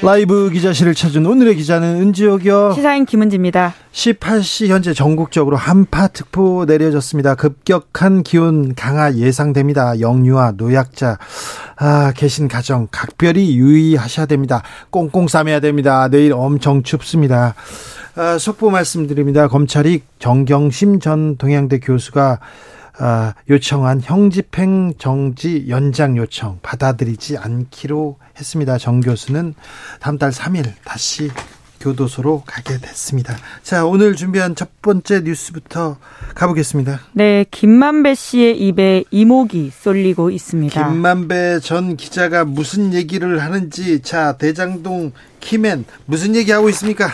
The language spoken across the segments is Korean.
라이브 기자실을 찾은 오늘의 기자는 은지옥이요. 시사인 김은지입니다. 18시 현재 전국적으로 한파특보 내려졌습니다. 급격한 기온 강화 예상됩니다. 영유아, 노약자 아, 계신 가정 각별히 유의하셔야 됩니다. 꽁꽁 싸매야 됩니다. 내일 엄청 춥습니다. 아, 속보 말씀드립니다. 검찰이 정경심 전 동양대 교수가 아, 요청한 형집행 정지 연장 요청 받아들이지 않기로 했습니다. 정 교수는 다음 달 3일 다시 교도소로 가게 됐습니다. 자, 오늘 준비한 첫 번째 뉴스부터 가보겠습니다. 네, 김만배 씨의 입에 이목이 쏠리고 있습니다. 김만배 전 기자가 무슨 얘기를 하는지 자, 대장동 키맨 무슨 얘기하고 있습니까?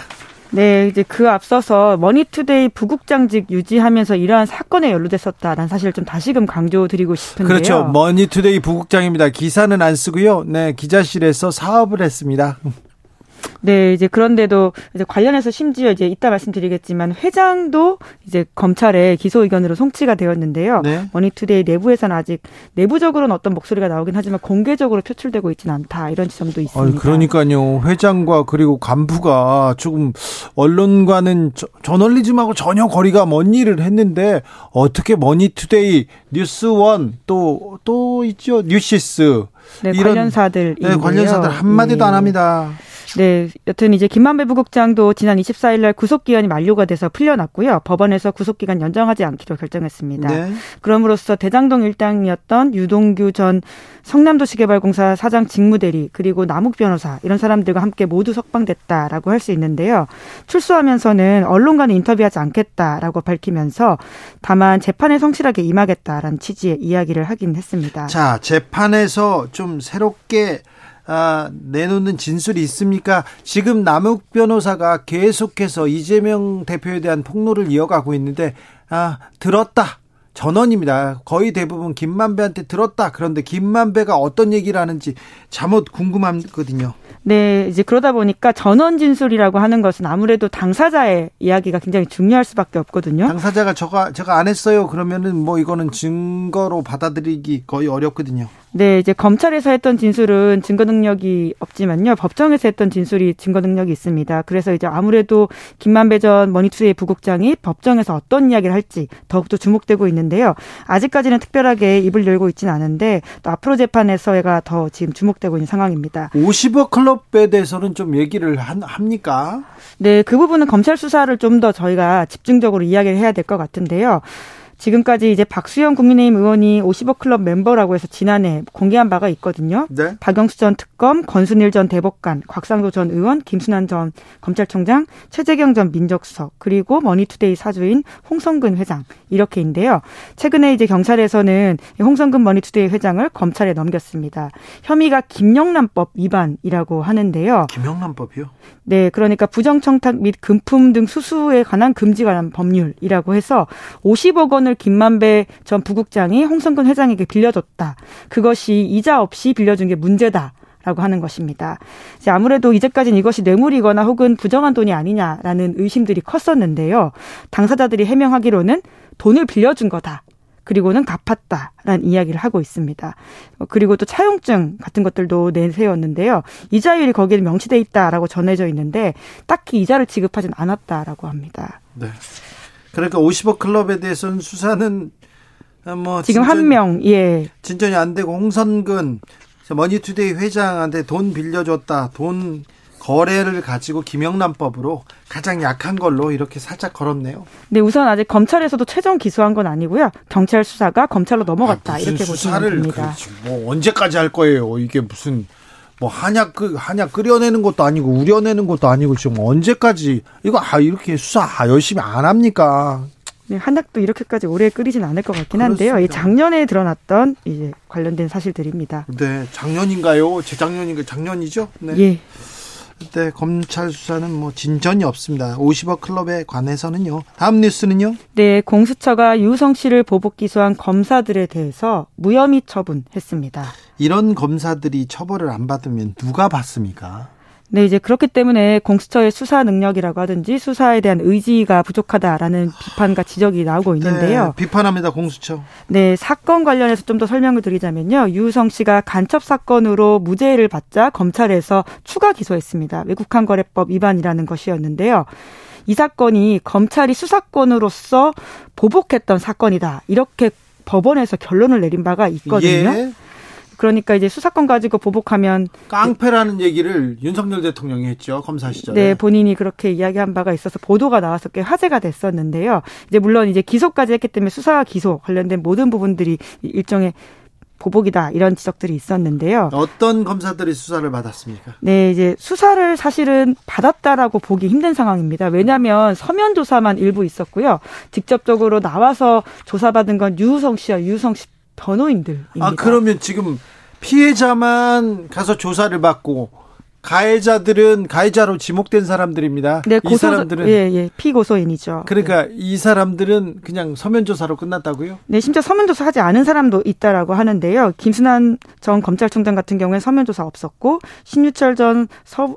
네, 이제 그 앞서서 머니투데이 부국장직 유지하면서 이러한 사건에 연루됐었다라는 사실을 좀 다시금 강조드리고 싶은데요. 그렇죠. 머니투데이 부국장입니다. 기사는 안 쓰고요. 네, 기자실에서 사업을 했습니다. 네, 이제 그런데도 이제 관련해서 심지어 이제 이따 말씀드리겠지만 회장도 이제 검찰에 기소 의견으로 송치가 되었는데요. 네. 머니투데이 내부에서는 아직 내부적으로는 어떤 목소리가 나오긴 하지만 공개적으로 표출되고 있지는 않다 이런 지점도 있습니다. 아, 그러니까요. 회장과 그리고 간부가 조금 언론과는 저, 저널리즘하고 전혀 거리가 먼 일을 했는데 어떻게 머니투데이 뉴스원 또 또 있죠 뉴시스 네, 이런 관련사들 네, 관련사들 한 마디도 네. 안 합니다. 네, 여튼 이제 김만배 부국장도 지난 24일 날 구속 기한이 만료가 돼서 풀려났고요. 법원에서 구속 기간 연장하지 않기로 결정했습니다. 네. 그럼으로써 대장동 일당이었던 유동규 전 성남도시개발공사 사장 직무대리 그리고 남욱 변호사 이런 사람들과 함께 모두 석방됐다라고 할 수 있는데요. 출소하면서는 언론과는 인터뷰하지 않겠다라고 밝히면서 다만 재판에 성실하게 임하겠다라는 취지의 이야기를 하긴 했습니다. 자, 재판에서 좀 새롭게 아, 내놓는 진술이 있습니까? 지금 남욱 변호사가 계속해서 이재명 대표에 대한 폭로를 이어가고 있는데 아, 들었다. 전원입니다. 거의 대부분 김만배한테 들었다. 그런데 김만배가 어떤 얘기를 하는지 잠옷 궁금하거든요. 네, 이제 그러다 보니까 전원 진술이라고 하는 것은 아무래도 당사자의 이야기가 굉장히 중요할 수밖에 없거든요. 당사자가 저가 제가 안 했어요. 그러면은 뭐 이거는 증거로 받아들이기 거의 어렵거든요. 네, 이제 검찰에서 했던 진술은 증거 능력이 없지만요. 법정에서 했던 진술이 증거 능력이 있습니다. 그래서 이제 아무래도 김만배 전 머니투데이 부국장이 법정에서 어떤 이야기를 할지 더욱더 주목되고 있는데요. 아직까지는 특별하게 입을 열고 있지는 않은데 또 앞으로 재판에서가 더 지금 주목되고 있는 상황입니다. 50억 클럽에 대해서는 좀 얘기를 합니까? 네, 그 부분은 검찰 수사를 좀 더 저희가 집중적으로 이야기를 해야 될 것 같은데요. 지금까지 이제 박수영 국민의힘 의원이 50억 클럽 멤버라고 해서 지난해 공개한 바가 있거든요. 네. 박영수 전 특검, 권순일 전 대법관, 곽상도 전 의원, 김수남 전 검찰총장, 최재경 전 민정수석, 그리고 머니투데이 사주인 홍선근 회장 이렇게인데요. 최근에 이제 경찰에서는 홍선근 머니투데이 회장을 검찰에 넘겼습니다. 혐의가 김영란법 위반이라고 하는데요. 김영란법이요? 네, 그러니까 부정청탁 및 금품 등 수수에 관한 금지 관한 법률이라고 해서 50억 원 원을 김만배 전 부국장이 홍성근 회장에게 빌려줬다. 그것이 이자 없이 빌려준 게 문제다. 라고 하는 것입니다. 이제 아무래도 이제까지는 이것이 뇌물이거나 혹은 부정한 돈이 아니냐라는 의심들이 컸었는데요. 당사자들이 해명하기로는 돈을 빌려준 거다. 그리고는 갚았다라는 이야기를 하고 있습니다. 그리고 또 차용증 같은 것들도 내세웠는데요. 이자율이 거기에 명시돼 있다라고 전해져 있는데 딱히 이자를 지급하진 않았다라고 합니다. 네. 그러니까 50억 클럽에 대해서는 수사는 뭐 지금 한 명, 예. 진전이 안 되고 홍선근 머니투데이 회장한테 돈 빌려줬다. 돈 거래를 가지고 김영란법으로 가장 약한 걸로 이렇게 살짝 걸었네요. 네, 우선 아직 검찰에서도 최종 기소한 건 아니고요. 경찰 수사가 검찰로 넘어갔다. 아, 이렇게 보시면 됩니다. 뭐 언제까지 할 거예요? 이게 무슨 뭐 한약 그 한약 끓여내는 것도 아니고 우려내는 것도 아니고 지금 언제까지 이거 아 이렇게 수사 아, 열심히 안 합니까? 네, 한약도 이렇게까지 오래 끓이진 않을 것 같긴 한데요. 이 작년에 드러났던 이제 관련된 사실들입니다. 네, 작년인가요? 재작년인가 작년이죠? 네. 예. 네, 검찰 수사는 뭐 진전이 없습니다. 50억 클럽에 관해서는요. 다음 뉴스는요? 네, 공수처가 유성 씨를 보복 기소한 검사들에 대해서 무혐의 처분했습니다. 이런 검사들이 처벌을 안 받으면 누가 받습니까? 네, 이제 그렇기 때문에 공수처의 수사 능력이라고 하든지 수사에 대한 의지가 부족하다라는 비판과 지적이 나오고 있는데요. 네, 비판합니다, 공수처. 네, 사건 관련해서 좀 더 설명을 드리자면요. 유성 씨가 간첩 사건으로 무죄를 받자 검찰에서 추가 기소했습니다. 외국한 거래법 위반이라는 것이었는데요. 이 사건이 검찰이 수사권으로서 보복했던 사건이다. 이렇게 법원에서 결론을 내린 바가 있거든요. 예. 그러니까 이제 수사권 가지고 보복하면 깡패라는 얘기를 윤석열 대통령이 했죠 검사 시절에. 네, 본인이 그렇게 이야기한 바가 있어서 보도가 나와서 꽤 화제가 됐었는데요. 이제 물론 이제 기소까지 했기 때문에 수사 기소 관련된 모든 부분들이 일종의 보복이다 이런 지적들이 있었는데요. 어떤 검사들이 수사를 받았습니까? 네, 이제 수사를 사실은 받았다라고 보기 힘든 상황입니다. 왜냐하면 서면 조사만 일부 있었고요. 직접적으로 나와서 조사받은 건 유성 씨와 유성 씨 변호인들입니다. 아 그러면 지금 피해자만 가서 조사를 받고 가해자들은 가해자로 지목된 사람들입니다. 네, 고소, 이 사람들은 예, 예, 피고소인이죠. 그러니까 네. 이 사람들은 그냥 서면 조사로 끝났다고요? 네, 심지어 서면 조사하지 않은 사람도 있다라고 하는데요. 김순환 전 검찰총장 같은 경우에 서면 조사 없었고 신유철 전 서,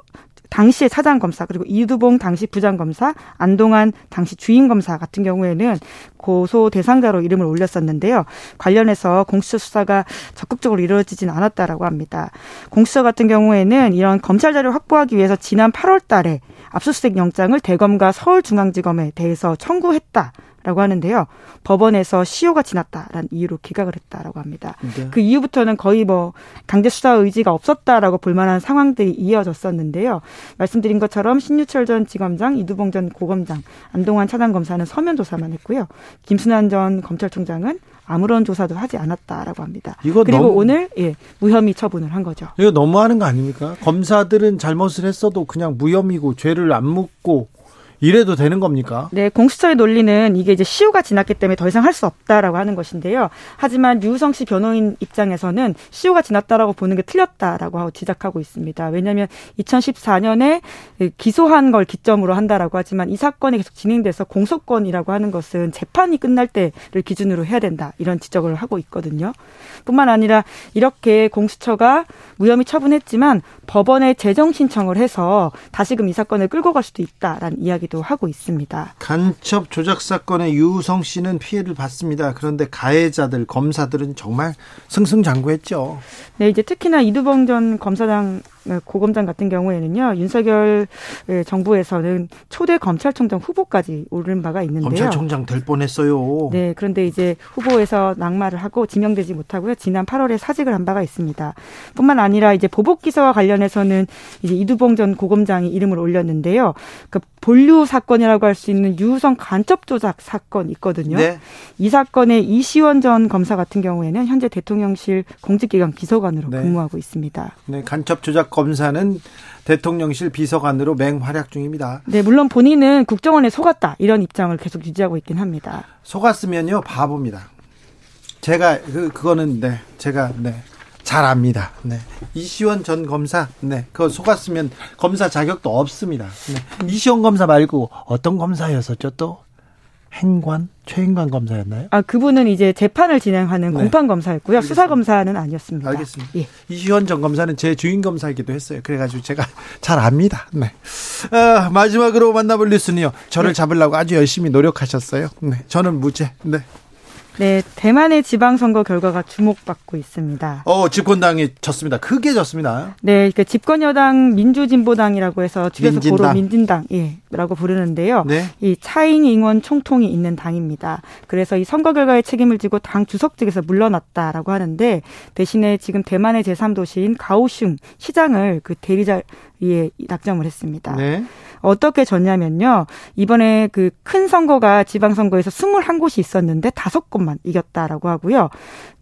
당시의 차장 검사 그리고 이두봉 당시 부장 검사, 안동환 당시 주임 검사 같은 경우에는 고소 대상자로 이름을 올렸었는데요. 관련해서 공수처 수사가 적극적으로 이루어지진 않았다라고 합니다. 공수처 같은 경우에는 이런 검찰 자료 확보하기 위해서 지난 8월 달에 압수수색 영장을 대검과 서울중앙지검에 대해서 청구했다. 라고 하는데요. 법원에서 시효가 지났다라는 이유로 기각을 했다라고 합니다. 네. 그 이후부터는 거의 뭐 강제 수사 의지가 없었다라고 볼 만한 상황들이 이어졌었는데요. 말씀드린 것처럼 신유철 전 지검장, 이두봉 전 고검장, 안동환 차장 검사는 서면 조사만 했고요. 김순환 전 검찰총장은 아무런 조사도 하지 않았다라고 합니다. 그리고 너무, 오늘 예, 무혐의 처분을 한 거죠. 이거 너무하는 거 아닙니까? 검사들은 잘못을 했어도 그냥 무혐의고 죄를 안 묻고 이래도 되는 겁니까? 네, 공수처의 논리는 이게 이제 시효가 지났기 때문에 더 이상 할 수 없다라고 하는 것인데요. 하지만 유성 씨 변호인 입장에서는 시효가 지났다라고 보는 게 틀렸다라고 하고 지적하고 있습니다. 왜냐하면 2014년에 기소한 걸 기점으로 한다라고 하지만 이 사건이 계속 진행돼서 공소권이라고 하는 것은 재판이 끝날 때를 기준으로 해야 된다 이런 지적을 하고 있거든요. 뿐만 아니라 이렇게 공수처가 무혐의 처분했지만 법원에 재정 신청을 해서 다시금 이 사건을 끌고 갈 수도 있다라는 이야기도 하고 있습니다. 간첩 조작 사건의 유성 씨는 피해를 봤습니다. 그런데 가해자들 검사들은 정말 승승장구했죠. 네, 이제 특히나 이두봉 전 검사장 고검장 같은 경우에는요 윤석열 정부에서는 초대 검찰총장 후보까지 오른 바가 있는데요. 검찰총장 될 뻔했어요. 네, 그런데 이제 후보에서 낙마를 하고 지명되지 못하고요. 지난 8월에 사직을 한 바가 있습니다. 뿐만 아니라 이제 보복 기소와 관련해서는 이제 이두봉 전 고검장이 이름을 올렸는데요. 그 본류 사건이라고 할 수 있는 유성 간첩 조작 사건 있거든요. 네. 이 사건의 이시원 전 검사 같은 경우에는 현재 대통령실 공직기관 비서관으로 네. 근무하고 있습니다. 네, 간첩 조작 검사는 대통령실 비서관으로 맹활약 중입니다. 네, 물론 본인은 국정원에 속았다 이런 입장을 계속 유지하고 있긴 합니다. 속았으면요 바보입니다. 제가 그 그거는 네 제가 네. 잘 압니다. 네. 이시원 전 검사, 네. 그거 속았으면 검사 자격도 없습니다. 네. 이시원 검사 말고 어떤 검사였었죠, 또? 행관 최행관 검사였나요? 아 그분은 이제 재판을 진행하는 네. 공판 검사였고요. 수사 검사는 아니었습니다. 알겠습니다. 예. 이시원 전 검사는 제 주인 검사이기도 했어요. 그래가지고 제가 잘 압니다. 네. 아, 마지막으로 만나볼 뉴스는요. 저를 네. 잡으려고 아주 열심히 노력하셨어요. 네. 저는 무죄. 네. 네, 대만의 지방선거 결과가 주목받고 있습니다. 어, 집권당이 졌습니다. 크게 졌습니다. 네, 그 집권 여당 민주진보당이라고 해서 줄여서 민진당. 고로 민진당, 예, 라고 부르는데요. 네. 이 차잉 잉원 총통이 있는 당입니다. 그래서 이 선거 결과에 책임을 지고 당 주석 측에서 물러났다라고 하는데 대신에 지금 대만의 제3도시인 가오슝 시장을 그 대리자리에 낙점을 했습니다. 네. 어떻게 졌냐면요. 이번에 그 큰 선거가 지방선거에서 21곳이 있었는데 5곳만 이겼다라고 하고요.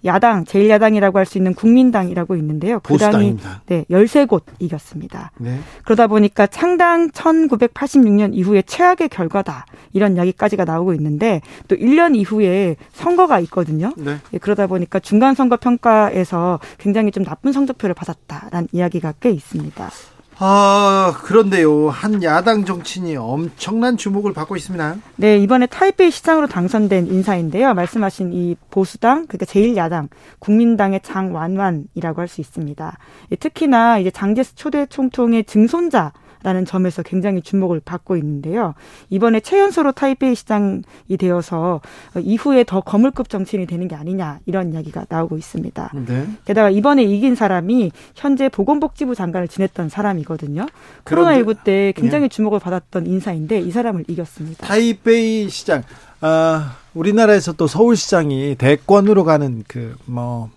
야당, 제1야당이라고 할 수 있는 국민당이라고 있는데요. 그 당이 네, 13곳 이겼습니다. 네. 그러다 보니까 창당 1986년 이후에 최악의 결과다. 이런 이야기까지가 나오고 있는데 또 1년 이후에 선거가 있거든요. 네. 네, 그러다 보니까 중간 선거 평가에서 굉장히 좀 나쁜 성적표를 받았다라는 이야기가 꽤 있습니다. 아, 그런데요. 한 야당 정치인이 엄청난 주목을 받고 있습니다. 네, 이번에 타이베이 시장으로 당선된 인사인데요. 말씀하신 이 보수당, 그러니까 제1야당, 국민당의 장완완이라고 할 수 있습니다. 특히나 이제 장제스 초대 총통의 증손자 라는 점에서 굉장히 주목을 받고 있는데요. 이번에 최연소로 타이베이 시장이 되어서 이후에 더 거물급 정치인이 되는 게 아니냐 이런 이야기가 나오고 있습니다. 네. 게다가 이번에 이긴 사람이 현재 보건복지부 장관을 지냈던 사람이거든요. 코로나19 때 굉장히 예. 주목을 받았던 인사인데 이 사람을 이겼습니다. 타이베이 시장, 아, 우리나라에서 또 서울시장이 대권으로 가는 그 뭐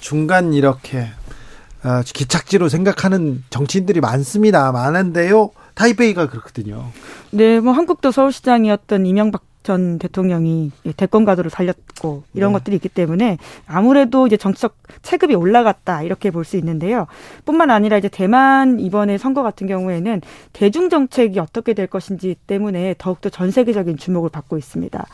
중간 이렇게 어, 기착지로 생각하는 정치인들이 많습니다. 많은데요. 타이베이가 그렇거든요. 네, 뭐 한국도 서울시장이었던 이명박 전 대통령이 대권 가도를 살렸고 이런 네. 것들이 있기 때문에 아무래도 이제 정치적 체급이 올라갔다 이렇게 볼 수 있는데요. 뿐만 아니라 이제 대만 이번에 선거 같은 경우에는 대중 정책이 어떻게 될 것인지 때문에 더욱더 전 세계적인 주목을 받고 있습니다.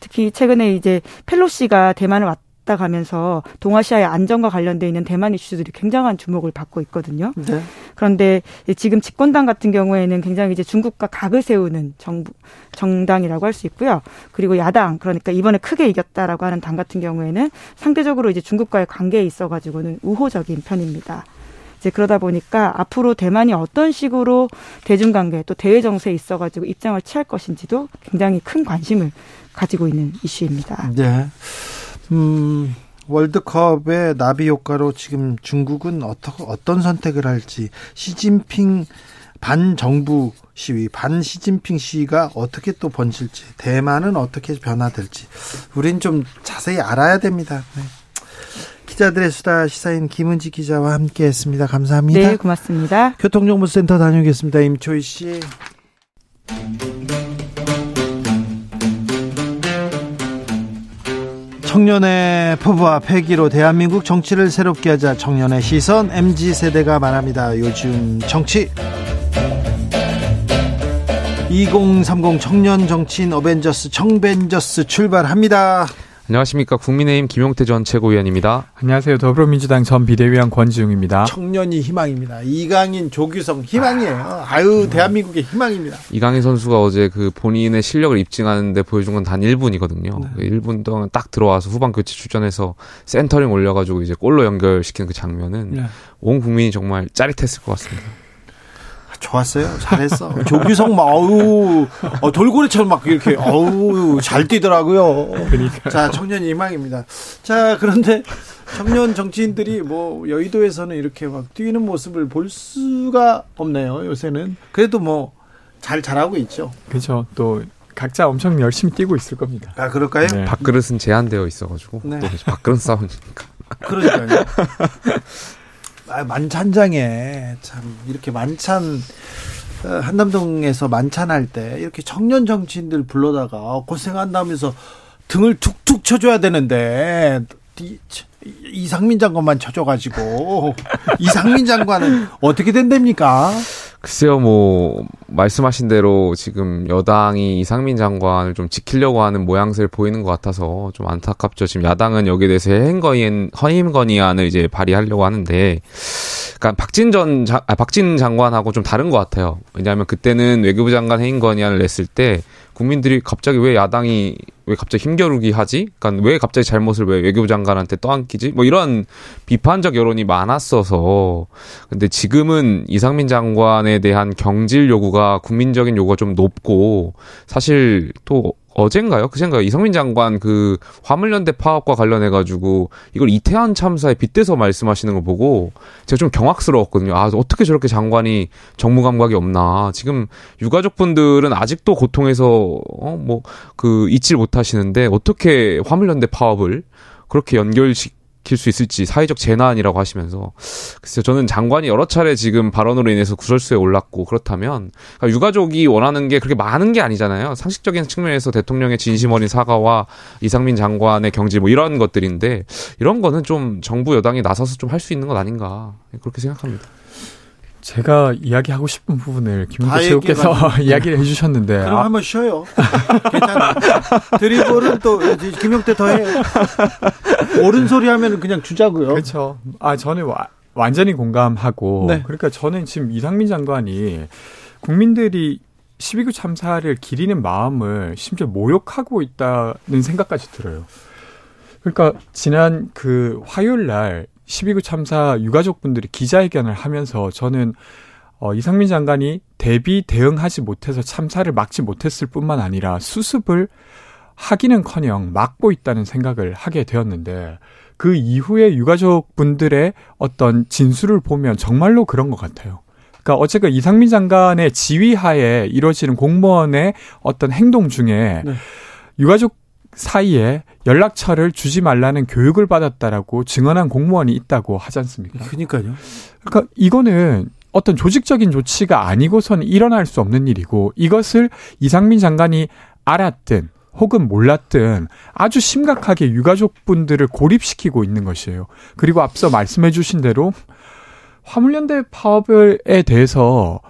특히 최근에 이제 펠로시가 대만을 왔 왔다 가면서 동아시아의 안정과 관련돼 있는 대만 이슈들이 굉장한 주목을 받고 있거든요. 네. 그런데 지금 집권당 같은 경우에는 굉장히 이제 중국과 각을 세우는 정부 정당이라고 할 수 있고요. 그리고 야당 그러니까 이번에 크게 이겼다라고 하는 당 같은 경우에는 상대적으로 이제 중국과의 관계에 있어 가지고는 우호적인 편입니다. 이제 그러다 보니까 앞으로 대만이 어떤 식으로 대중관계 또 대외 정세에 있어가지고 입장을 취할 것인지도 굉장히 큰 관심을 가지고 있는 이슈입니다. 네. 음, 월드컵의 나비 효과로 지금 중국은 어떠, 어떤 선택을 할지 시진핑 반정부 시위, 반 시진핑 시위가 어떻게 또 번질지, 대만은 어떻게 변화될지, 우린 좀 자세히 알아야 됩니다. 네. 기자들의 수다 시사인 김은지 기자와 함께 했습니다. 감사합니다. 네, 고맙습니다. 교통정보센터 다녀오겠습니다. 임초희 씨. 청년의 포부와 패기로 대한민국 정치를 새롭게 하자 청년의 시선 MG 세대가 말합니다. 요즘 정치 2030 청년 정치인 어벤져스 청벤져스 출발합니다. 안녕하십니까 국민의힘 김용태 전 최고위원입니다. 안녕하세요 더불어민주당 전 비대위원 권지웅입니다. 청년이 희망입니다. 이강인, 조규성 희망이에요. 아유 대한민국의 희망입니다. 이강인 선수가 어제 그 본인의 실력을 입증하는데 보여준 건 단 1분이거든요. 네. 1분 그 동안 딱 들어와서 후반 교체 출전해서 센터링 올려가지고 이제 골로 연결시키는 그 장면은 네. 온 국민이 정말 짜릿했을 것 같습니다. 좋았어요. 잘했어. 조규성 막 어우 어, 돌고래처럼 막 이렇게 어우 잘 뛰더라고요. 그러니까. 자 청년 희망입니다. 자 그런데 청년 정치인들이 뭐 여의도에서는 이렇게 막 뛰는 모습을 볼 수가 없네요. 요새는 그래도 뭐 잘 잘하고 있죠. 그렇죠. 또 각자 엄청 열심히 뛰고 있을 겁니다. 아 그럴까요? 네. 밥그릇은 제한되어 있어가지고 네. 또 밥그릇 싸우니까. 그러니까요. 아, 만찬장에 참 이렇게 만찬 어, 한남동에서 만찬할 때 이렇게 청년 정치인들 불러다가 고생한다면서 등을 툭툭 쳐줘야 되는데 이상민 장관만 쳐줘가지고 이상민 장관은 어떻게 된답니까? 글쎄요, 뭐 말씀하신 대로 지금 여당이 이상민 장관을 좀 지키려고 하는 모양새를 보이는 것 같아서 좀 안타깝죠. 지금 야당은 여기에 대해서 해임건의 허임건의안을 이제 발의하려고 하는데, 그러니까 박진 전 장, 아, 박진 장관하고 좀 다른 것 같아요. 왜냐하면 그때는 외교부 장관 해임 건의안을 냈을 때 국민들이 갑자기 왜 야당이 왜 갑자기 힘겨루기 하지? 그러니까 왜 갑자기 잘못을 왜 외교부 장관한테 떠안기지? 뭐 이런 비판적 여론이 많았어서 근데 지금은 이상민 장관에 대한 경질 요구가 국민적인 요구가 좀 높고 사실 또 어젠가요? 그젠가요? 이성민 장관 그 화물연대 파업과 관련해 가지고 이걸 이태원 참사에 빗대서 말씀하시는 거 보고 제가 좀 경악스러웠거든요. 아 어떻게 저렇게 장관이 정무 감각이 없나? 지금 유가족분들은 아직도 고통에서 어뭐 그 잊질 못하시는데 어떻게 화물연대 파업을 그렇게 연결시 일으킬 수 있을지 사회적 재난이라고 하시면서. 글쎄요 저는 장관이 여러 차례 지금 발언으로 인해서 구설수에 올랐고 그렇다면 그러니까 유가족이 원하는 게 그렇게 많은 게 아니잖아요. 상식적인 측면에서 대통령의 진심 어린 사과와 이상민 장관의 경질 뭐 이런 것들인데 이런 거는 좀 정부 여당이 나서서 좀 할 수 있는 것 아닌가. 그렇게 생각합니다. 제가 이야기하고 싶은 부분을 김은태 최고께서 이야기를 해주셨는데 그럼 아. 한번 쉬어요. 괜찮아. 드리블은 또 김용태 더 해. 옳은 소리 하면 그냥 주자고요. 그렇죠. 아 저는 와, 완전히 공감하고 네. 그러니까 저는 지금 이상민 장관이 국민들이 12구 참사를 기리는 마음을 심지어 모욕하고 있다는 생각까지 들어요. 그러니까 지난 그 화요일 날 12구 참사 유가족분들이 기자회견을 하면서 저는 어, 이상민 장관이 대비 대응하지 못해서 참사를 막지 못했을 뿐만 아니라 수습을 하기는커녕 막고 있다는 생각을 하게 되었는데 그 이후에 유가족 분들의 어떤 진술을 보면 정말로 그런 것 같아요. 그러니까 어쨌든 이상민 장관의 지휘하에 이루어지는 공무원의 어떤 행동 중에 네. 유가족 사이에 연락처를 주지 말라는 교육을 받았다라고 증언한 공무원이 있다고 하지 않습니까? 그러니까요. 그러니까 이거는 어떤 조직적인 조치가 아니고선 일어날 수 없는 일이고 이것을 이상민 장관이 알았든 혹은 몰랐든 아주 심각하게 유가족분들을 고립시키고 있는 것이에요. 그리고 앞서 말씀해 주신 대로 화물연대 파업에 대해서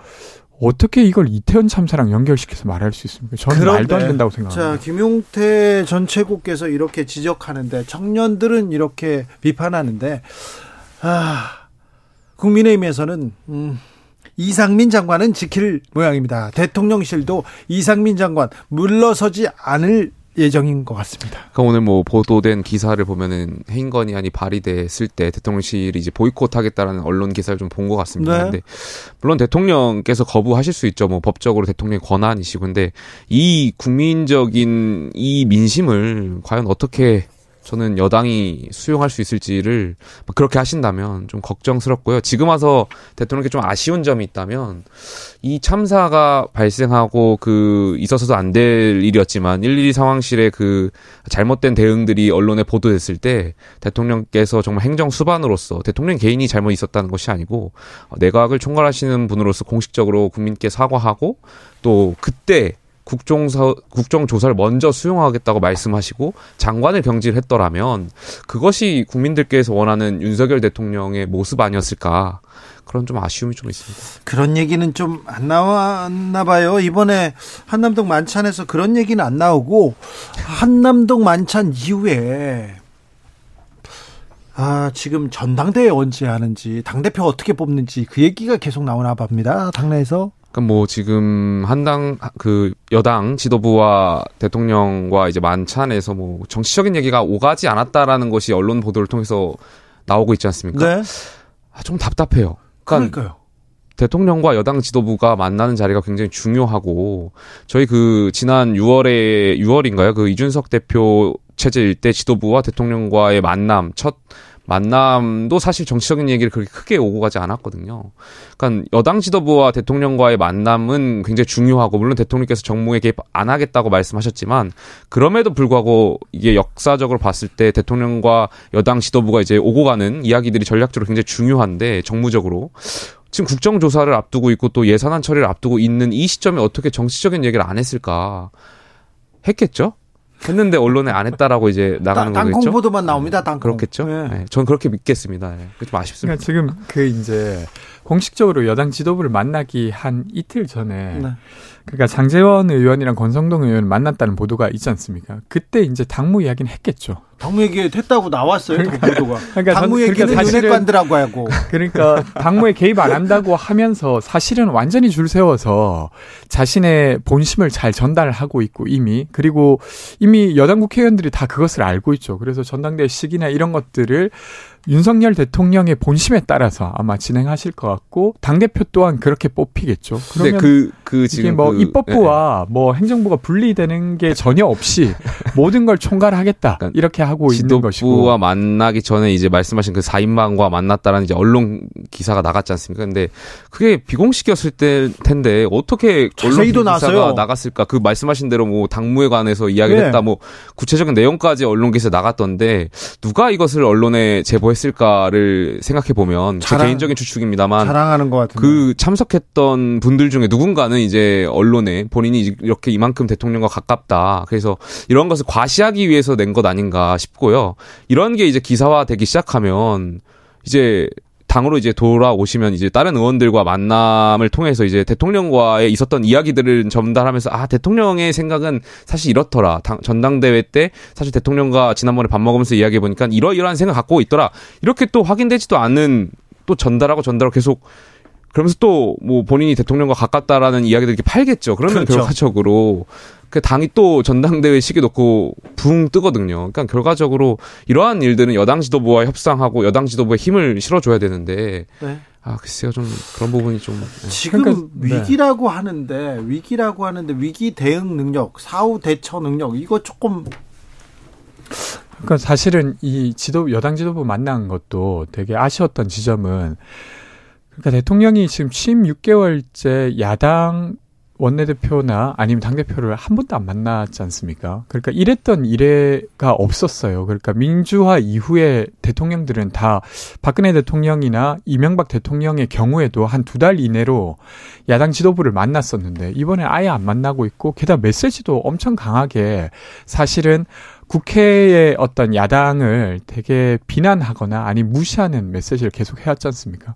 어떻게 이걸 이태원 참사랑 연결시켜서 말할 수 있습니까? 저는 그런데, 말도 안 된다고 생각합니다. 자, 김용태 전 최고께서 이렇게 지적하는데 청년들은 이렇게 비판하는데 아, 국민의힘에서는 음, 이상민 장관은 지킬 모양입니다. 대통령실도 이상민 장관 물러서지 않을 예정인 것 같습니다. 그러니까 오늘 뭐 보도된 기사를 보면은 해인건의안이 발의됐을 때 대통령실이 이제 보이콧하겠다라는 언론 기사를 좀 본 것 같습니다. 네. 근데 물론 대통령께서 거부하실 수 있죠. 뭐 법적으로 대통령의 권한이시고 근데 이 국민적인 이 민심을 과연 어떻게 저는 여당이 수용할 수 있을지를 그렇게 하신다면 좀 걱정스럽고요. 지금 와서 대통령께 좀 아쉬운 점이 있다면 이 참사가 발생하고 그 있어서도 안 될 일이었지만 112 상황실의 그 잘못된 대응들이 언론에 보도됐을 때 대통령께서 정말 행정 수반으로서 대통령 개인이 잘못 있었다는 것이 아니고 내각을 총괄하시는 분으로서 공식적으로 국민께 사과하고 또 그때 국정서, 국정조사를 먼저 수용하겠다고 말씀하시고 장관을 경질했더라면 그것이 국민들께서 원하는 윤석열 대통령의 모습 아니었을까. 그런 좀 아쉬움이 좀 있습니다. 그런 얘기는 좀 안 나왔나 봐요. 이번에 한남동 만찬에서 그런 얘기는 안 나오고 한남동 만찬 이후에 아, 지금 전당대회 언제 하는지, 당대표 어떻게 뽑는지 그 얘기가 계속 나오나 봅니다. 당내에서. 그러니까 뭐 지금 한당 그 여당 지도부와 대통령과 이제 만찬에서 뭐 정치적인 얘기가 오가지 않았다라는 것이 언론 보도를 통해서 나오고 있지 않습니까? 네. 아, 좀 답답해요. 그러니까 그러니까요. 대통령과 여당 지도부가 만나는 자리가 굉장히 중요하고 저희 그 지난 6월에 6월인가요? 그 이준석 대표 체제일 때 지도부와 대통령과의 만남 첫 만남도 사실 정치적인 얘기를 그렇게 크게 오고 가지 않았거든요. 그러니까 여당 지도부와 대통령과의 만남은 굉장히 중요하고 물론 대통령께서 정무에 개입 안 하겠다고 말씀하셨지만 그럼에도 불구하고 이게 역사적으로 봤을 때 대통령과 여당 지도부가 이제 오고 가는 이야기들이 전략적으로 굉장히 중요한데 정무적으로 지금 국정조사를 앞두고 있고 또 예산안 처리를 앞두고 있는 이 시점에 어떻게 정치적인 얘기를 안 했을까 했겠죠? 했는데 언론에 안 했다라고 이제 나가는 땅, 거겠죠. 땅콩 보도만 나옵니다. 땅콩. 그렇겠죠. 네. 네. 전 그렇게 믿겠습니다. 네. 좀 아쉽습니다. 그러니까 지금 그 이제 공식적으로 여당 지도부를 만나기 한 이틀 전에 네. 그러니까 장재원 의원이랑 권성동 의원 만났다는 보도가 있지 않습니까? 그때 이제 당무 이야기는 했겠죠. 당무 얘기 했다고 나왔어요. 그러니까, 보도가. 그러니까 당무 얘기는 그러니까 사실은 윤핵관들하고 하고. 그러니까 당무에 개입 안 한다고 하면서 사실은 완전히 줄 세워서 자신의 본심을 잘 전달하고 있고 이미 그리고 이미 여당 국회의원들이 다 그것을 알고 있죠. 그래서 전당대회 시기나 이런 것들을 윤석열 대통령의 본심에 따라서 아마 진행하실 것 같고 당 대표 또한 그렇게 뽑히겠죠. 그러면 그, 그 지금 뭐 그, 입법부와 네. 뭐 행정부가 분리되는 게 전혀 없이 모든 걸 총괄하겠다 그러니까 이렇게 하고 있는 것이고 지도부와 만나기 전에 이제 말씀하신 그 4인방과 만났다라는 이제 언론 기사가 나갔지 않습니까? 근데 그게 비공식이었을 때 텐데 어떻게 언론 기사가 나왔어요. 나갔을까? 그 말씀하신 대로 뭐 당무에 관해서 이야기를 네. 했다 뭐 구체적인 내용까지 언론 기사에 나갔던데 누가 이것을 언론에 제보했 했을까를 생각해 보면 제 개인적인 추측입니다만 자랑하는 것 같은 그 참석했던 분들 중에 누군가는 이제 언론 에 본인이 이렇게 이만큼 대통령과 가깝다. 그래서 이런 것을 과시하기 위해서 낸 것 아닌가 싶고요. 이런 게 이제 기사화 되기 시작하면 이제 당으로 이제 돌아오시면 이제 다른 의원들과 만남을 통해서 이제 대통령과의 있었던 이야기들을 전달하면서 아 대통령의 생각은 사실 이렇더라 당, 전당대회 때 사실 대통령과 지난번에 밥 먹으면서 이야기해 보니까 이러이러한 생각 갖고 있더라 이렇게 또 확인되지도 않은 또 전달하고 전달하고 계속 그러면서 또 뭐 본인이 대통령과 가깝다라는 이야기들 이렇게 팔겠죠. 그러면 그렇죠. 결과적으로 그 당이 또 전당대회 시기 놓고 붕 뜨거든요. 그러니까 결과적으로 이러한 일들은 여당 지도부와 협상하고 여당 지도부에 힘을 실어줘야 되는데 네. 아 글쎄요 좀 그런 부분이 좀 네. 지금 그러니까, 위기라고 네. 하는데 위기라고 하는데 위기 대응 능력, 사후 대처 능력 이거 조금 그러니까 사실은 이 지도 여당 지도부 만난 것도 되게 아쉬웠던 지점은 그러니까 대통령이 지금 취임 6개월째 야당 원내대표나 아니면 당대표를 한 번도 안 만났지 않습니까? 그러니까 이랬던 이래가 없었어요. 그러니까 민주화 이후에 대통령들은 다 박근혜 대통령이나 이명박 대통령의 경우에도 한 두 달 이내로 야당 지도부를 만났었는데 이번에 아예 안 만나고 있고 게다가 메시지도 엄청 강하게 사실은 국회의 어떤 야당을 되게 비난하거나 아니 무시하는 메시지를 계속 해왔지 않습니까?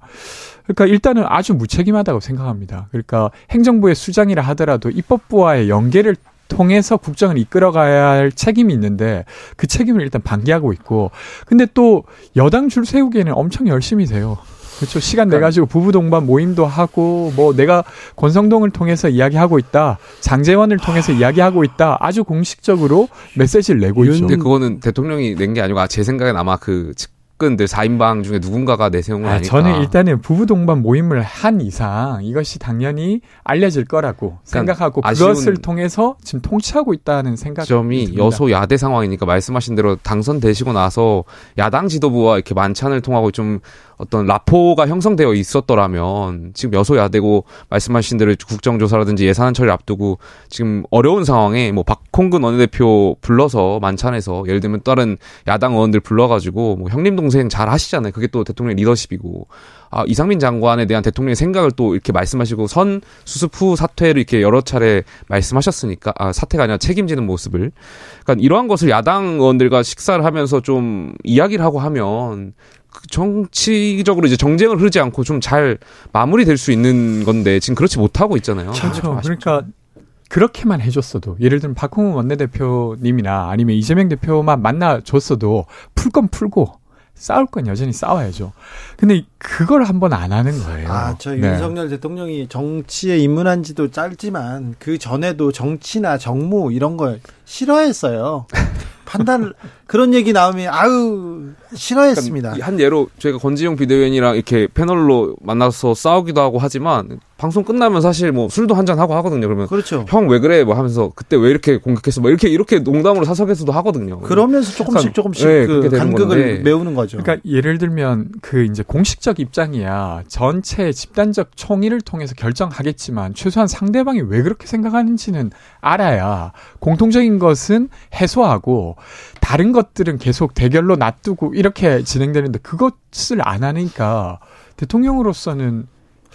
그러니까 일단은 아주 무책임하다고 생각합니다. 그러니까 행정부의 수장이라 하더라도 입법부와의 연계를 통해서 국정을 이끌어가야 할 책임이 있는데 그 책임을 일단 방기하고 있고 근데 또 여당 줄 세우기에는 엄청 열심히 돼요. 그렇죠. 시간 내 가지고 부부 동반 모임도 하고 뭐 내가 권성동을 통해서 이야기하고 있다. 장재원을 통해서 이야기하고 있다. 아주 공식적으로 메시지를 내고 있죠. 근데 그거는 대통령이 낸 게 아니고 아, 제 생각엔 아마 그 측근들 4인방 중에 누군가가 내세운 건 아. 저는 일단은 부부 동반 모임을 한 이상 이것이 당연히 알려질 거라고 그러니까 생각하고 그것을 통해서 지금 통치하고 있다는 생각 점이 듭니다. 여소 야대 상황이니까 말씀하신 대로 당선되시고 나서 야당 지도부와 이렇게 만찬을 통하고 좀 어떤 라포가 형성되어 있었더라면 지금 여소 야대고 말씀하신 대로 국정조사라든지 예산 처리 앞두고 지금 어려운 상황에 뭐 박홍근 원내대표 불러서 만찬에서 예를 들면 다른 야당 의원들 불러가지고 뭐 형님 동생 잘 하시잖아요. 그게 또 대통령 리더십이고 아, 이상민 장관에 대한 대통령의 생각을 또 이렇게 말씀하시고 선 수습 후 사퇴를 이렇게 여러 차례 말씀하셨으니까 아, 사퇴가 아니라 책임지는 모습을 그러니까 이러한 것을 야당 의원들과 식사를 하면서 좀 이야기를 하고 하면 그 정치적으로 이제 정쟁을 흐르지 않고 좀 잘 마무리될 수 있는 건데 지금 그렇지 못하고 있잖아요. 그렇죠. 그러니까 그렇게만 해줬어도 예를 들면 박홍우 원내대표님이나 아니면 이재명 대표만 만나줬어도 풀 건 풀고 싸울 건 여전히 싸워야죠. 근데 그걸 한번 안 하는 거예요. 아, 저 네. 윤석열 대통령이 정치에 입문한 지도 짧지만 그 전에도 정치나 정무 이런 걸 싫어했어요. 판단을 그런 얘기 나오면 아유 싫어했습니다. 그러니까 한 예로 저희가 권지용 비대위원이랑 이렇게 패널로 만나서 싸우기도 하고 하지만 방송 끝나면 사실 뭐 술도 한 잔 하고 하거든요. 그러면 그렇죠. 형 왜 그래 뭐 하면서 그때 왜 이렇게 공격했어 뭐 이렇게 이렇게 농담으로 사석에서도 하거든요. 그러면서 조금씩 조금씩 네, 그 간극을 메우는 거죠. 그러니까 예를 들면 그 이제 공식적 입장이야 전체 집단적 총의를 통해서 결정하겠지만 최소한 상대방이 왜 그렇게 생각하는지는 알아야 공통적인 것은 해소하고 다른 것들은 계속 대결로 놔두고 이렇게 진행되는데 그것을 안 하니까 대통령으로서는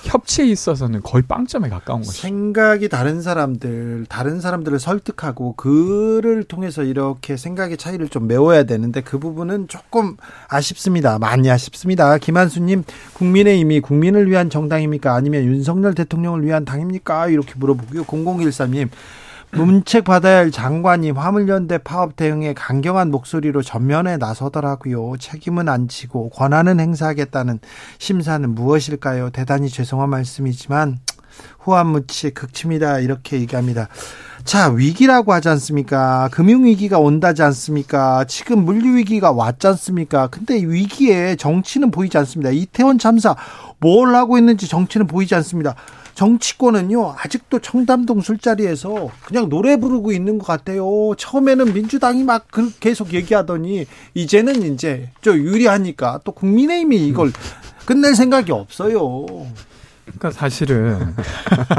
협치에 있어서는 거의 빵점에 가까운 거죠. 생각이 다른 사람들, 다른 사람들을 설득하고 그를 통해서 이렇게 생각의 차이를 좀 메워야 되는데 그 부분은 조금 아쉽습니다. 많이 아쉽습니다. 김한수님, 국민의힘이 국민을 위한 정당입니까? 아니면 윤석열 대통령을 위한 당입니까? 이렇게 물어보고요. 0013님, 문책 받아야 할 장관이 화물연대 파업 대응에 강경한 목소리로 전면에 나서더라고요. 책임은 안 지고 권한은 행사하겠다는 심사는 무엇일까요? 대단히 죄송한 말씀이지만 후한무치 극치입니다. 이렇게 얘기합니다. 자, 위기라고 하지 않습니까? 금융위기가 온다지 않습니까? 지금 물류위기가 왔지 않습니까? 근데 위기에 정치는 보이지 않습니다. 이태원 참사 뭘 하고 있는지 정치는 보이지 않습니다. 정치권은요 아직도 청담동 술자리에서 그냥 노래 부르고 있는 것 같아요. 처음에는 민주당이 막 계속 얘기하더니 이제는 이제 좀 유리하니까 또 국민의힘이 이걸 끝낼 생각이 없어요. 그러니까 사실은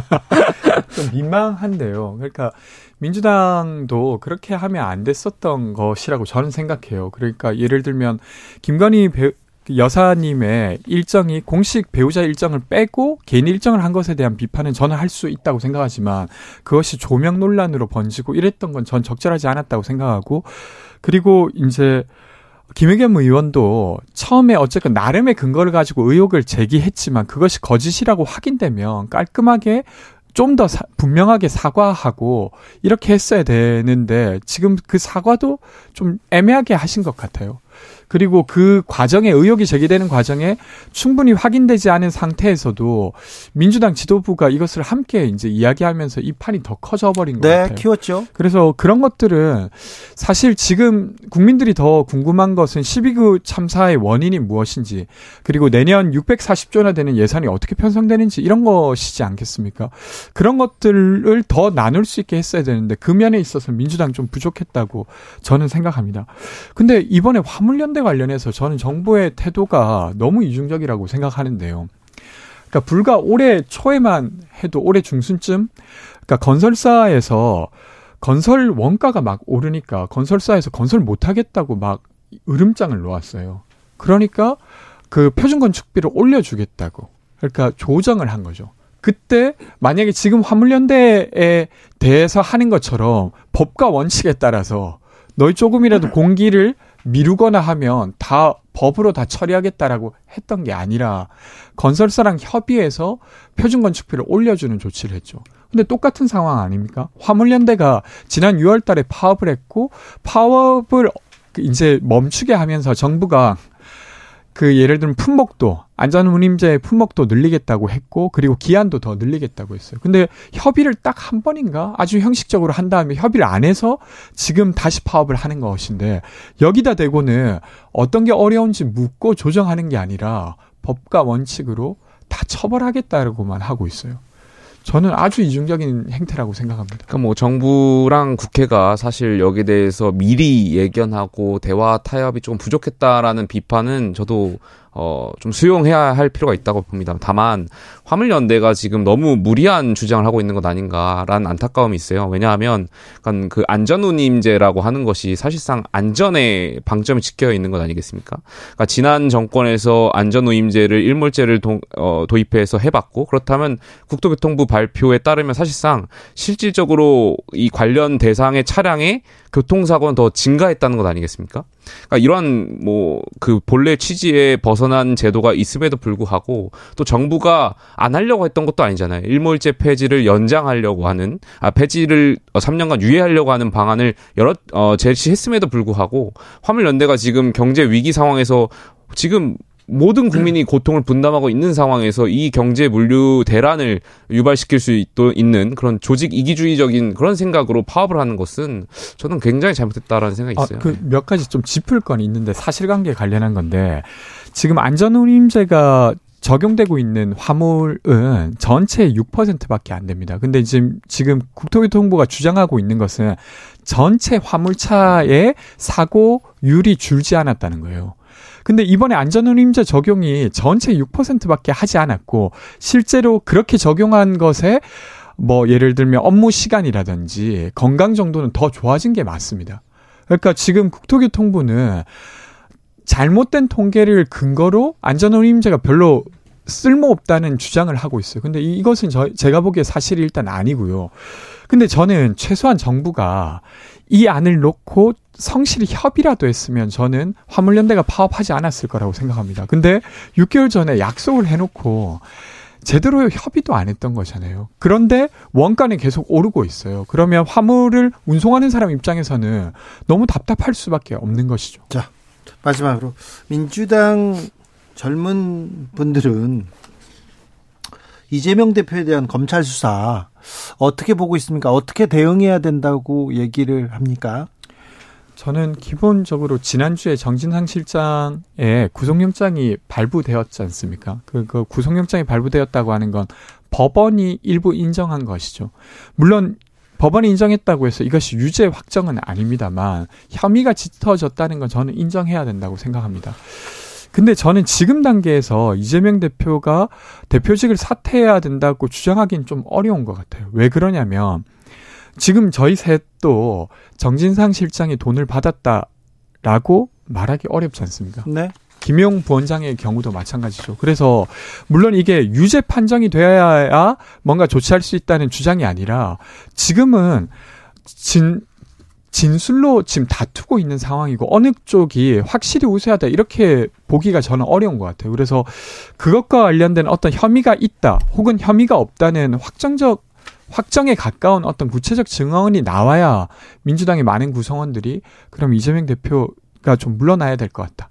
좀 민망한데요. 그러니까 민주당도 그렇게 하면 안 됐었던 것이라고 저는 생각해요. 그러니까 예를 들면 김건희 배, 그 여사님의 일정이 공식 배우자 일정을 빼고 개인 일정을 한 것에 대한 비판은 저는 할 수 있다고 생각하지만 그것이 조명 논란으로 번지고 이랬던 건 전 적절하지 않았다고 생각하고 그리고 이제 김의겸 의원도 처음에 어쨌든 나름의 근거를 가지고 의혹을 제기했지만 그것이 거짓이라고 확인되면 깔끔하게 좀 더 분명하게 사과하고 이렇게 했어야 되는데 지금 그 사과도 좀 애매하게 하신 것 같아요. 그리고 그 과정에 의혹이 제기되는 과정에 충분히 확인되지 않은 상태에서도 민주당 지도부가 이것을 함께 이제 이야기하면서 이 판이 더 커져 버린 것 네, 같아요. 키웠죠. 그래서 그런 것들은 사실 지금 국민들이 더 궁금한 것은 12구 참사의 원인이 무엇인지 그리고 내년 640조나 되는 예산이 어떻게 편성되는지 이런 것이지 않겠습니까? 그런 것들을 더 나눌 수 있게 했어야 되는데 그 면에 있어서 민주당 좀 부족했다고 저는 생각합니다. 근데 이번에 화물연대 관련해서 저는 정부의 태도가 너무 이중적이라고 생각하는데요. 그러니까 불과 올해 초에만 해도 올해 중순쯤 그러니까 건설사에서 건설 원가가 막 오르니까 건설사에서 건설 못 하겠다고 막 으름장을 놓았어요. 그러니까 그 표준 건축비를 올려 주겠다고. 그러니까 조정을 한 거죠. 그때 만약에 지금 화물연대에 대해서 하는 것처럼 법과 원칙에 따라서 너희 조금이라도 공기를 미루거나 하면 다 법으로 다 처리하겠다라고 했던 게 아니라 건설사랑 협의해서 표준 건축비를 올려주는 조치를 했죠. 근데 똑같은 상황 아닙니까? 화물연대가 지난 6월 달에 파업을 했고 파업을 이제 멈추게 하면서 정부가 그 예를 들면 품목도 안전운임제 품목도 늘리겠다고 했고 그리고 기한도 더 늘리겠다고 했어요. 근데 협의를 딱 한 번인가 아주 형식적으로 한 다음에 협의를 안 해서 지금 다시 파업을 하는 것인데 여기다 대고는 어떤 게 어려운지 묻고 조정하는 게 아니라 법과 원칙으로 다 처벌하겠다고만 하고 있어요. 저는 아주 이중적인 행태라고 생각합니다. 그러니까 뭐 정부랑 국회가 사실 여기에 대해서 미리 예견하고 대화 타협이 좀 부족했다라는 비판은 저도 어, 좀 수용해야 할 필요가 있다고 봅니다. 다만, 화물연대가 지금 너무 무리한 주장을 하고 있는 것 아닌가라는 안타까움이 있어요. 왜냐하면, 그 안전운임제라고 하는 것이 사실상 안전에 방점이 찍혀 있는 것 아니겠습니까? 그러니까 지난 정권에서 안전운임제를 일몰제를 도, 어, 도입해서 해봤고, 그렇다면 국토교통부 발표에 따르면 사실상 실질적으로 이 관련 대상의 차량의 교통사고는 더 증가했다는 것 아니겠습니까? 그러니까 이런 뭐그 본래 취지에 벗어난 제도가 있음에도 불구하고 또 정부가 안 하려고 했던 것도 아니잖아요. 일몰제 폐지를 연장하려고 하는 아 폐지를 3년간 유예하려고 하는 방안을 여러 어 제시했음에도 불구하고 화물연대가 지금 경제 위기 상황에서 지금 모든 국민이 고통을 분담하고 있는 상황에서 이 경제 물류 대란을 유발시킬 수 있는 그런 조직 이기주의적인 그런 생각으로 파업을 하는 것은 저는 굉장히 잘못했다라는 생각이 있어요. 아, 그몇 가지 좀 짚을 건 있는데 사실관계에 관련한 건데 지금 안전운임제가 적용되고 있는 화물은 전체의 6%밖에 안 됩니다. 근데 지금 지금 국토교통부가 주장하고 있는 것은 전체 화물차의 사고율이 줄지 않았다는 거예요. 근데 이번에 안전운임제 적용이 전체 6%밖에 하지 않았고 실제로 그렇게 적용한 것에 뭐 예를 들면 업무 시간이라든지 건강 정도는 더 좋아진 게 맞습니다. 그러니까 지금 국토교통부는 잘못된 통계를 근거로 안전운임제가 별로 쓸모없다는 주장을 하고 있어요. 근데 이것은 저, 제가 보기에 사실이 일단 아니고요. 근데 저는 최소한 정부가 이 안을 놓고 성실히 협의라도 했으면 저는 화물연대가 파업하지 않았을 거라고 생각합니다. 근데 6개월 전에 약속을 해놓고 제대로 협의도 안 했던 거잖아요. 그런데 원가는 계속 오르고 있어요. 그러면 화물을 운송하는 사람 입장에서는 너무 답답할 수밖에 없는 것이죠. 자, 마지막으로 민주당 젊은 분들은 이재명 대표에 대한 검찰 수사 어떻게 보고 있습니까? 어떻게 대응해야 된다고 얘기를 합니까? 저는 기본적으로 지난주에 정진상 실장의 구속영장이 발부되었지 않습니까? 그, 그 구속영장이 발부되었다고 하는 건 법원이 일부 인정한 것이죠. 물론 법원이 인정했다고 해서 이것이 유죄 확정은 아닙니다만 혐의가 짙어졌다는 건 저는 인정해야 된다고 생각합니다. 근데 저는 지금 단계에서 이재명 대표가 대표직을 사퇴해야 된다고 주장하기는 좀 어려운 것 같아요. 왜 그러냐면 지금 저희 셋도 정진상 실장이 돈을 받았다라고 말하기 어렵지 않습니까? 네. 김용 부원장의 경우도 마찬가지죠. 그래서 물론 이게 유죄 판정이 되어야 뭔가 조치할 수 있다는 주장이 아니라 지금은 진 진술로 지금 다투고 있는 상황이고 어느 쪽이 확실히 우세하다 이렇게 보기가 저는 어려운 것 같아요. 그래서 그것과 관련된 어떤 혐의가 있다 혹은 혐의가 없다는 확정적 확정에 가까운 어떤 구체적 증언이 나와야 민주당의 많은 구성원들이 그럼 이재명 대표가 좀 물러나야 될 것 같다.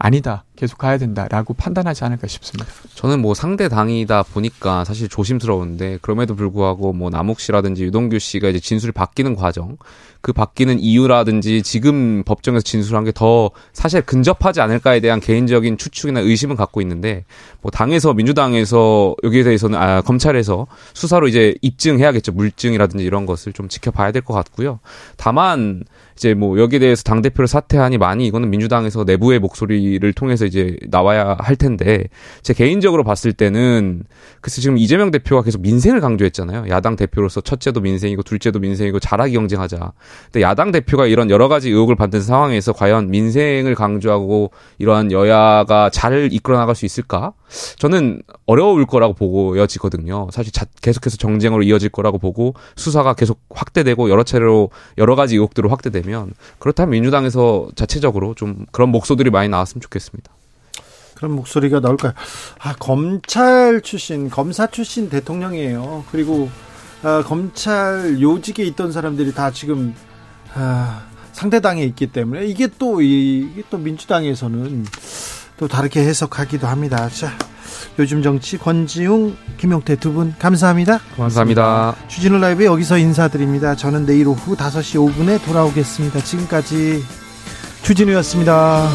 아니다. 계속 가야 된다라고 판단하지 않을까 싶습니다. 저는 뭐 상대 당이다 보니까 사실 조심스러운데 그럼에도 불구하고 뭐 남욱 씨라든지 유동규 씨가 이제 진술이 바뀌는 과정 그 바뀌는 이유라든지 지금 법정에서 진술한 게 더 사실 근접하지 않을까에 대한 개인적인 추측이나 의심은 갖고 있는데 뭐 당에서 민주당에서 여기에 대해서는 아 검찰에서 수사로 이제 입증해야겠죠 물증이라든지 이런 것을 좀 지켜봐야 될 것 같고요. 다만 이제 뭐 여기에 대해서 당 대표를 사퇴하니 많이 이거는 민주당에서 내부의 목소리를 통해서 이제 나와야 할 텐데 제 개인적으로 봤을 때는 그래서 지금 이재명 대표가 계속 민생을 강조했잖아요. 야당 대표로서 첫째도 민생이고 둘째도 민생이고 잘하기 경쟁하자. 근데 야당 대표가 이런 여러 가지 의혹을 받는 상황에서 과연 민생을 강조하고 이러한 여야가 잘 이끌어 나갈 수 있을까? 저는 어려울 거라고 보고 여지거든요. 사실 자, 계속해서 정쟁으로 이어질 거라고 보고 수사가 계속 확대되고 여러 차례로 여러 가지 의혹들로 확대되면 그렇다면 민주당에서 자체적으로 좀 그런 목소들이 많이 나왔으면 좋겠습니다. 그런 목소리가 나올까요? 아, 검찰 출신, 검사 출신 대통령이에요. 그리고 아, 검찰 요직에 있던 사람들이 다 지금 아, 상대당에 있기 때문에 이게 또 이게 또 민주당에서는 또 다르게 해석하기도 합니다. 자, 요즘 정치 권지웅, 김용태 두 분 감사합니다. 감사합니다. 주진우 라이브 여기서 인사드립니다. 저는 내일 오후 5시 5분에 돌아오겠습니다. 지금까지 주진우였습니다.